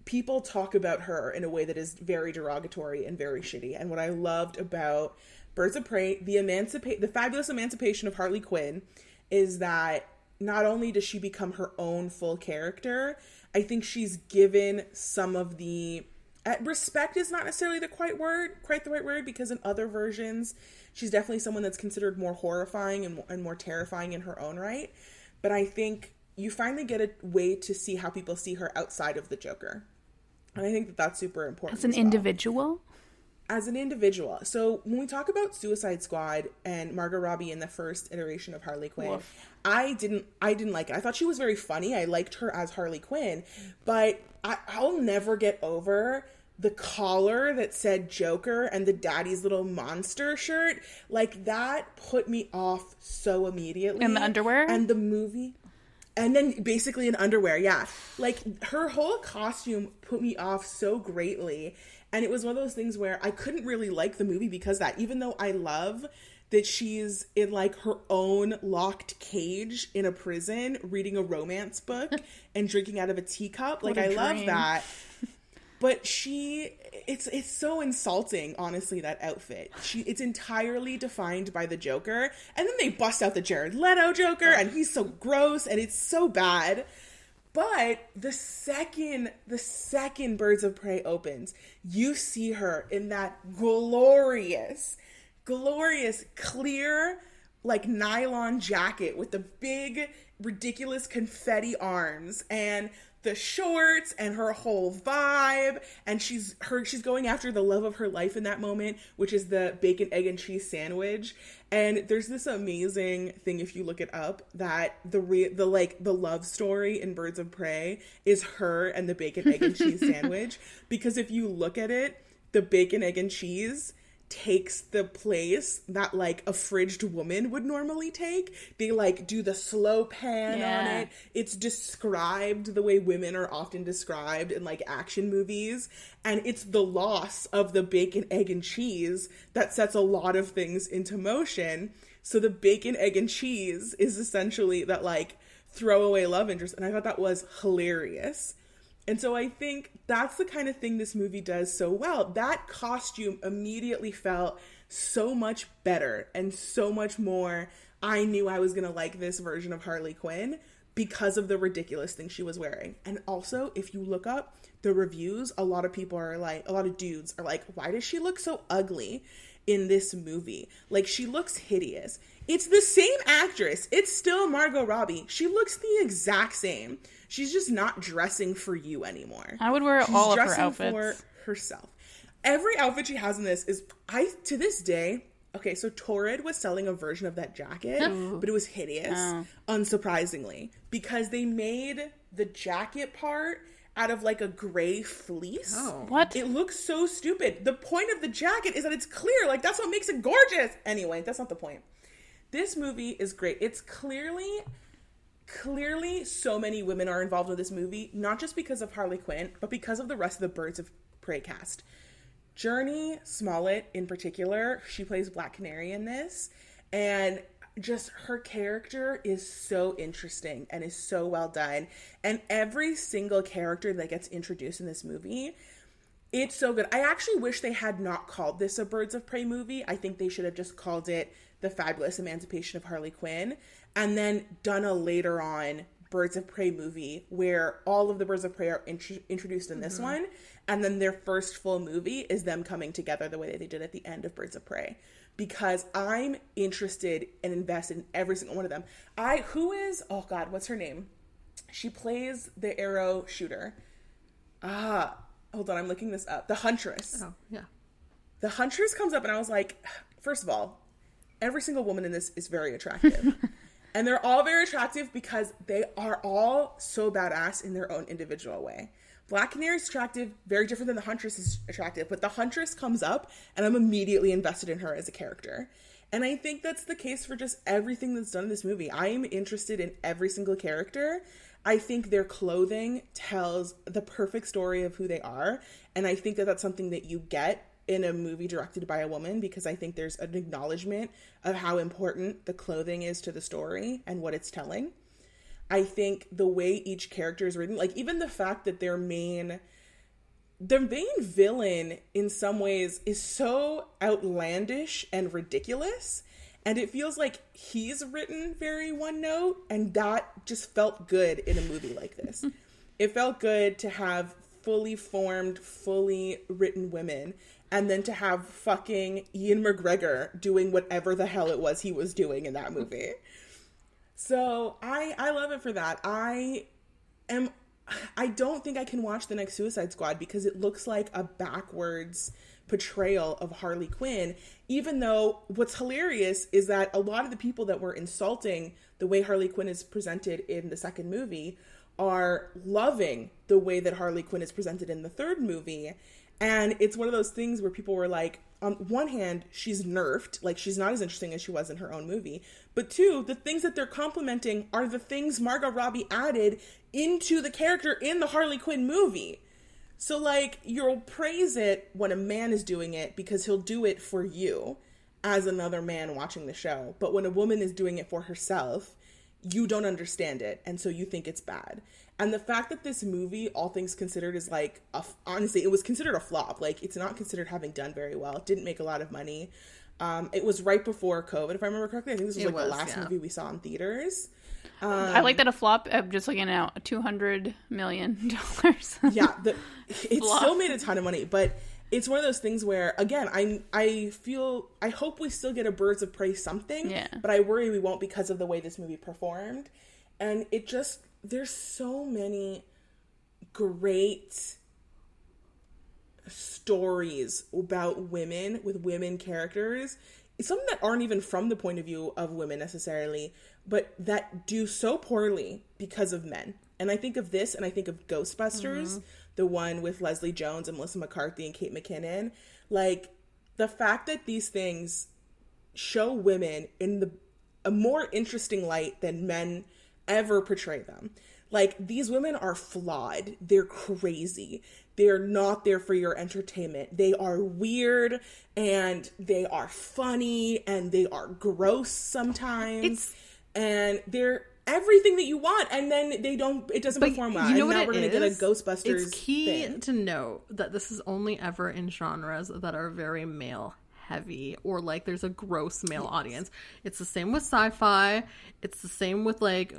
people talk about her in a way that is very derogatory and very shitty. And what I loved about Birds of Prey, the emancipate the fabulous emancipation of Harley Quinn is that not only does she become her own full character, I think she's given some of the respect is not necessarily the quite word, quite the right word, because in other versions, she's definitely someone that's considered more horrifying and, and more terrifying in her own right. But I think you finally get a way to see how people see her outside of the Joker, and I think that that's super important As an well individual. as an individual. So when we talk about Suicide Squad and Margot Robbie in the first iteration of Harley Quinn, Woof. I didn't I didn't like it. I thought she was very funny. I liked her as Harley Quinn, but I, I'll never get over the collar that said Joker and the daddy's little monster shirt. Like that put me off so immediately. And the underwear? And the movie and then basically in underwear yeah like her whole costume put me off so greatly and it was one of those things where i couldn't really like the movie because of that even though i love that she's in like her own locked cage in a prison reading a romance book and drinking out of a teacup like What i a love that but she it's it's so insulting honestly that outfit. She it's entirely defined by the joker. And then they bust out the jared leto joker and he's so gross and it's so bad. But the second the second birds of prey opens you see her in that glorious glorious clear like nylon jacket with the big ridiculous confetti arms. And the shorts and her whole vibe and she's her she's going after the love of her life in that moment which is the bacon egg and cheese sandwich. And there's this amazing thing if you look it up that the re- the like the love story in birds of prey is her and the bacon egg and cheese sandwich. Because if you look at it the bacon egg and cheese takes the place that like a fridged woman would normally take. They like do the slow pan on it. It's described the way women are often described in like action movies. And it's the loss of the bacon, egg, and cheese that sets a lot of things into motion. So the bacon, egg, and cheese is essentially that like throwaway love interest. And I thought that was hilarious. And so I think that's the kind of thing this movie does so well. That costume immediately felt so much better and so much more. I knew I was going to like this version of Harley Quinn because of the ridiculous thing she was wearing. And also, if you look up the reviews, a lot of people are like, a lot of dudes are like, why does she look so ugly in this movie? Like, she looks hideous. It's the same actress. It's still Margot Robbie. She looks the exact same. She's just not dressing for you anymore. I would wear She's all of her dressing outfits. for herself. Every outfit she has in this is I to this day. Okay, so Torrid was selling a version of that jacket, but it was hideous, Oh. unsurprisingly, because they made the jacket part out of like a gray fleece. Oh. What? It looks so stupid. The point of the jacket is that it's clear. Like that's what makes it gorgeous. Anyway, that's not the point. This movie is great. It's clearly clearly so many women are involved with this movie, not just because of Harley Quinn, but because of the rest of the Birds of Prey cast. Jurnee Smollett, in particular, she plays Black Canary in this, and just her character is so interesting and is so well done. And every single character that gets introduced in this movie, it's so good. I actually wish they had not called this a Birds of Prey movie. I think they should have just called it The Fabulous Emancipation of Harley Quinn and then done a later on Birds of Prey movie where all of the Birds of Prey are intro- introduced in this one and then their first full movie is them coming together the way that they did at the end of Birds of Prey. because I'm interested and invested in every single one of them. I who is oh god, what's her name? She plays the arrow shooter. Ah, hold on, I'm looking this up. The Huntress. Oh, yeah. The Huntress comes up and I was like, first of all, every single woman in this is very attractive. and they're all very attractive because they are all so badass in their own individual way. Black Canary is attractive, very different than the Huntress is attractive, but the Huntress comes up and I'm immediately invested in her as a character. And I think that's the case for just everything that's done in this movie. I am interested in every single character. I think their clothing tells the perfect story of who they are. And I think that that's something that you get in a movie directed by a woman because I think there's an acknowledgement of how important the clothing is to the story and what it's telling. I think the way each character is written, like even the fact that their main the main villain in some ways is so outlandish and ridiculous and it feels like he's written very one note and that just felt good in a movie like this it felt good to have fully formed fully written women and then to have fucking ewan mcgregor doing whatever the hell it was he was doing in that movie so i i love it for that i am I don't think I can watch the next Suicide Squad because it looks like a backwards portrayal of Harley Quinn, even though what's hilarious is that a lot of the people that were insulting the way Harley Quinn is presented in the second movie are loving the way that Harley Quinn is presented in the third movie. And it's one of those things where people were like, on one hand, she's nerfed, like she's not as interesting as she was in her own movie. But two, the things that they're complimenting are the things Margot Robbie added into the character in the Harley Quinn movie. So, like, you'll praise it when a man is doing it because he'll do it for you as another man watching the show. But when a woman is doing it for herself, you don't understand it. And so you think it's bad. And the fact that this movie, all things considered, is like, a, honestly, it was considered a flop. Like, it's not considered having done very well. It didn't make a lot of money. Um, it was right before COVID, if I remember correctly. I think this was It like was, the last yeah. movie we saw in theaters. I like that a flop. I'm just looking two hundred million dollars. yeah, the, it still made a ton of money, but it's one of those things where again, I I feel I hope we still get a Birds of Prey something, Yeah. but I worry we won't because of the way this movie performed, and it just there's so many great stories about women with women characters. Some that aren't even from the point of view of women necessarily but that do so poorly because of men. And i think of this and i think of ghostbusters mm-hmm. the one with leslie jones and melissa mccarthy and kate mckinnon. Like the fact that these things show women in the a more interesting light than men ever portray them. Like these women are flawed. They're crazy. They're not there for your entertainment. They are weird and they are funny and they are gross sometimes. It's- and they're everything that you want and then they don't it doesn't perform well. you know and what now we're gonna get a? Ghostbusters It's key thing. to note that this is only ever in genres that are very male heavy or like there's a gross male audience. It's the same with sci-fi. It's the same with like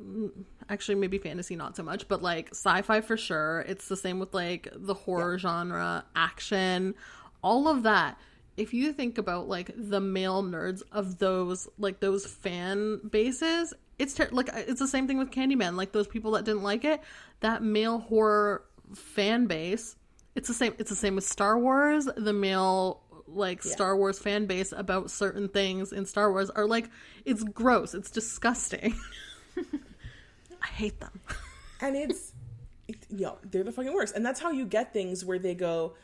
mm, actually maybe fantasy not so much, but like sci-fi for sure. It's the same with like the horror genre, action, all of that. If you think about like the male nerds of those like those fan bases, it's ter- like it's the same thing with Candyman. Like those people that didn't like it, that male horror fan base. It's the same. It's the same with Star Wars. The male like Star Wars fan base about certain things in Star Wars are like it's gross. It's disgusting. I hate them. and it's it, yo they're the fucking worst and that's how you get things where they go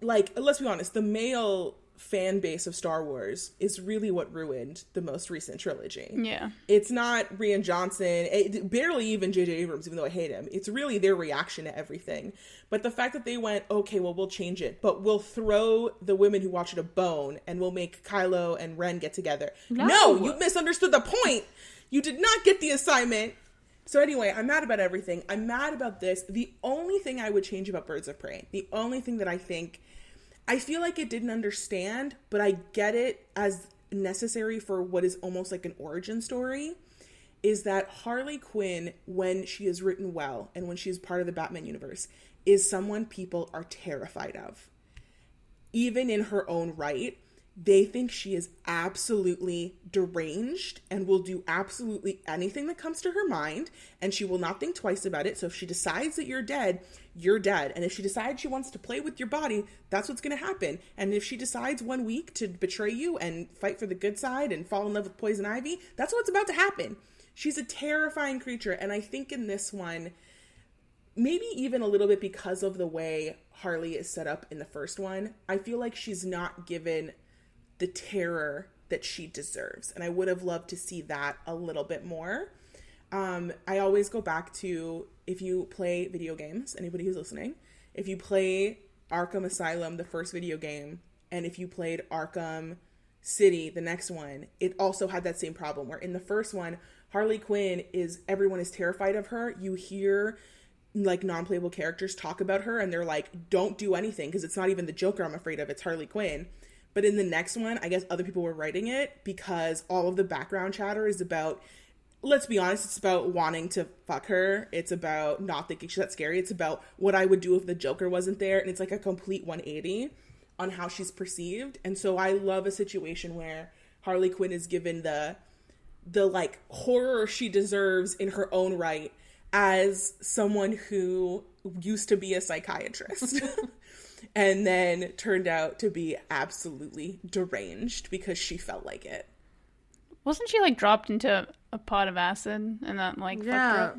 like let's be honest the male fan base of star wars is really what ruined the most recent trilogy yeah. it's not rian johnson eh, it, barely even jj abrams even though i hate him it's really their reaction to everything but the fact that they went okay well we'll change it but we'll throw the women who watch it a bone and we'll make kylo and ren get together No. no you misunderstood the point you did not get the assignment so anyway, I'm mad about everything. I'm mad about this. The only thing I would change about Birds of Prey, the only thing that I think I feel like it didn't understand, but I get it as necessary for what is almost like an origin story, is that Harley Quinn, when she is written well and when she is part of the Batman universe, is someone people are terrified of. Even in her own right. they think she is absolutely deranged and will do absolutely anything that comes to her mind and she will not think twice about it so if she decides that you're dead you're dead and if she decides she wants to play with your body that's what's going to happen and if she decides one week to betray you and fight for the good side and fall in love with poison ivy that's what's about to happen she's a terrifying creature and i think in this one maybe even a little bit because of the way Harley is set up in the first one, I feel like she's not given the terror that she deserves. And I would have loved to see that a little bit more. Um, I always go back to if you play video games, anybody who's listening, if you play Arkham Asylum, the first video game, and if you played Arkham City, the next one, it also had that same problem where in the first one, Harley Quinn is everyone is terrified of her. You hear like non-playable characters talk about her and they're like don't do anything because it's not even the joker i'm afraid of it's harley quinn but in the next one i guess other people were writing it because all of the background chatter is about let's be honest it's about wanting to fuck her. It's about not thinking she's that scary. It's about what i would do if the joker wasn't there. And it's like a complete 180 on how she's perceived. And so i love a situation where harley quinn is given the the like horror she deserves in her own right as someone who used to be a psychiatrist and then turned out to be absolutely deranged because she felt like it. Wasn't she like dropped into a pot of acid and that like Yeah.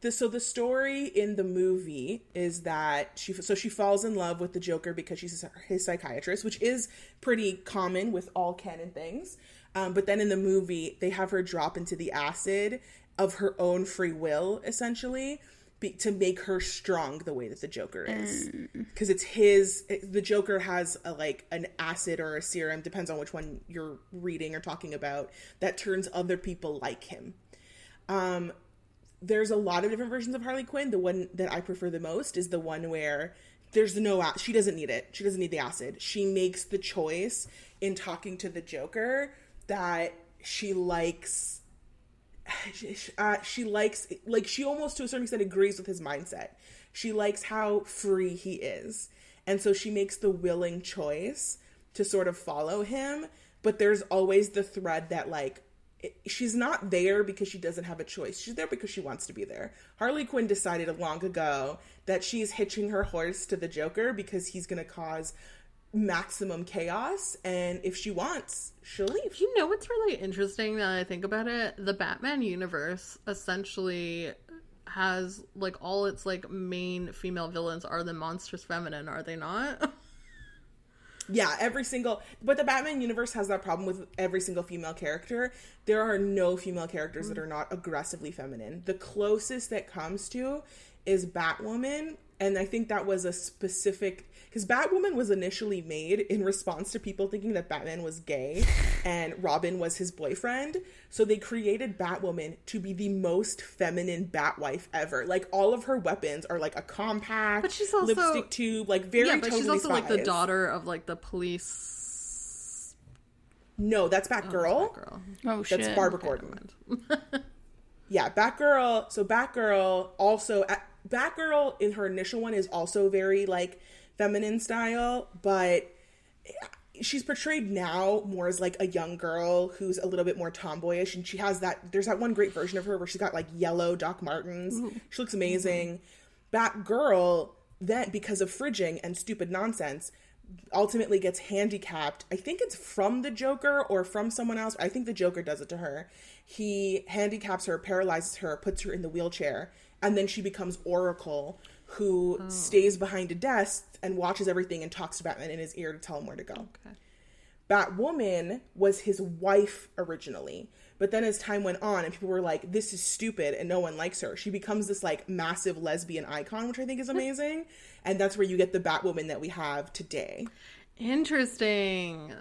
The, so the story in the movie is that she so she falls in love with the Joker because she's his psychiatrist, which is pretty common with all canon things. Um, but then in the movie, they have her drop into the acid of her own free will, essentially, be, to make her strong the way that the Joker is. Because it's his. It, the Joker has a, like an acid or a serum, depends on which one you're reading or talking about, that turns other people like him Um, there's a lot of different versions of Harley Quinn. The one that I prefer the most is the one where there's no she doesn't need it. She doesn't need the acid. She makes the choice in talking to the Joker that she likes uh, she likes like she almost to a certain extent agrees with his mindset. She likes how free he is. And so she makes the willing choice to sort of follow him, but there's always the thread that like she's not there because she doesn't have a choice. She's there because she wants to be there. Harley Quinn decided long ago that she's hitching her horse to the Joker because he's going to cause maximum chaos and if she wants, she'll leave. You know what's really interesting now that I think about it? The Batman universe essentially has like all its like main female villains are the monstrous feminine, are they not? Yeah, every single but the Batman universe has that problem with every single female character. There are no female characters that mm. are not aggressively feminine. The closest that comes to is Batwoman, and I think that was a specific because Batwoman was initially made in response to people thinking that Batman was gay and Robin was his boyfriend. So they created Batwoman to be the most feminine Batwife ever. Like all of her weapons are like a compact, But she's also- lipstick tube, like very yeah, but she's totally also like the daughter of like the police No, that's Batgirl. girl. Oh shit. That's Barbara Gordon. Yeah, Batgirl. So Batgirl also uh, Batgirl in her initial one is also very like feminine style, but she's portrayed now more as like a young girl who's a little bit more tomboyish and she has that there's that one great version of her where she's got like yellow Doc Martens. She looks amazing. Mm-hmm. Batgirl then because of fridging and stupid nonsense ultimately gets handicapped. I think it's from the Joker or from someone else. I think the Joker does it to her. He handicaps her, paralyzes her, puts her in the wheelchair, and then she becomes Oracle, who oh. stays behind a desk and watches everything and talks to Batman in his ear to tell him where to go. Okay. Batwoman was his wife originally. But then as time went on and people were like, this is stupid and no one likes her, she becomes this like massive lesbian icon, which I think is amazing. and that's where you get the Batwoman that we have today. Interesting.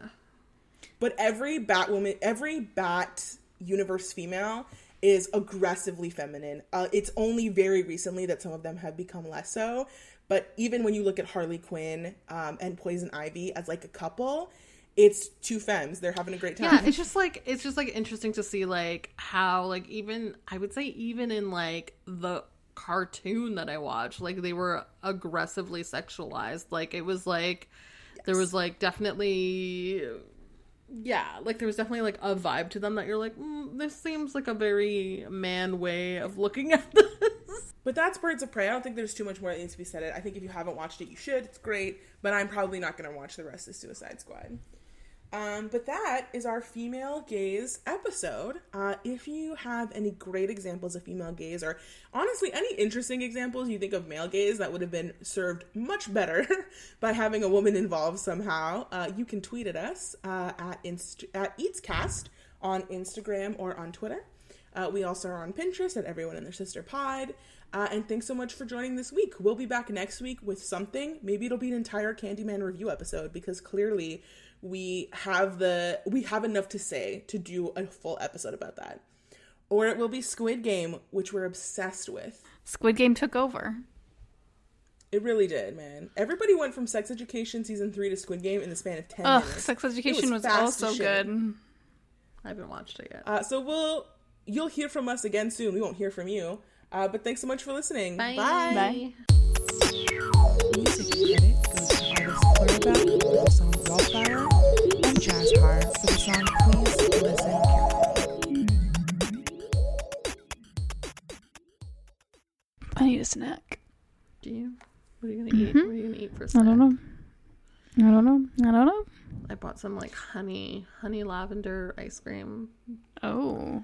But every Batwoman, every Bat universe female is aggressively feminine. Uh, it's only very recently that some of them have become less so. But even when you look at Harley Quinn um, and Poison Ivy as like a couple, it's two femmes. They're having a great time. Yeah, it's just like it's just like interesting to see like how like even I would say even in like the cartoon that I watched, like they were aggressively sexualized. Like it was like there was like definitely yeah like there was definitely like a vibe to them that you're like mm, this seems like a very man way of looking at this But that's Birds of Prey. I don't think there's too much more that needs to be said. I think if you haven't watched it, you should. It's great, but I'm probably not going to watch the rest of Suicide Squad. Um, but that is our female gaze episode. Uh, if you have any great examples of female gaze, or honestly any interesting examples you think of male gaze that would have been served much better by having a woman involved somehow, uh, you can tweet at us uh, at inst- at Eatscast on Instagram or on Twitter. Uh, we also are on Pinterest at Everyone and Their Sister Pod. Uh, and thanks so much for joining this week. We'll be back next week with something. Maybe it'll be an entire Candyman review episode because clearly we have the we have enough to say to do a full episode about that. Or it will be Squid Game, which we're obsessed with. Squid Game took over. It really did, man. Everybody went from Sex Education season three to Squid Game in the span of ten Ugh, minutes. Sex Education was, fast also good. i haven't watched it yet Uh, so we'll you'll hear from us again soon. We won't hear from you. Uh, but thanks so much for listening. bye Bye. Music credit goes to artist Clarabelle for the song Wallflower and Jazzhar for the song Please Listen Carefully. I need a snack. do you what are you gonna eat mm-hmm. what are you gonna eat for a snack? I don't know. I don't know. I don't know. i bought some like honey honey lavender ice cream Oh.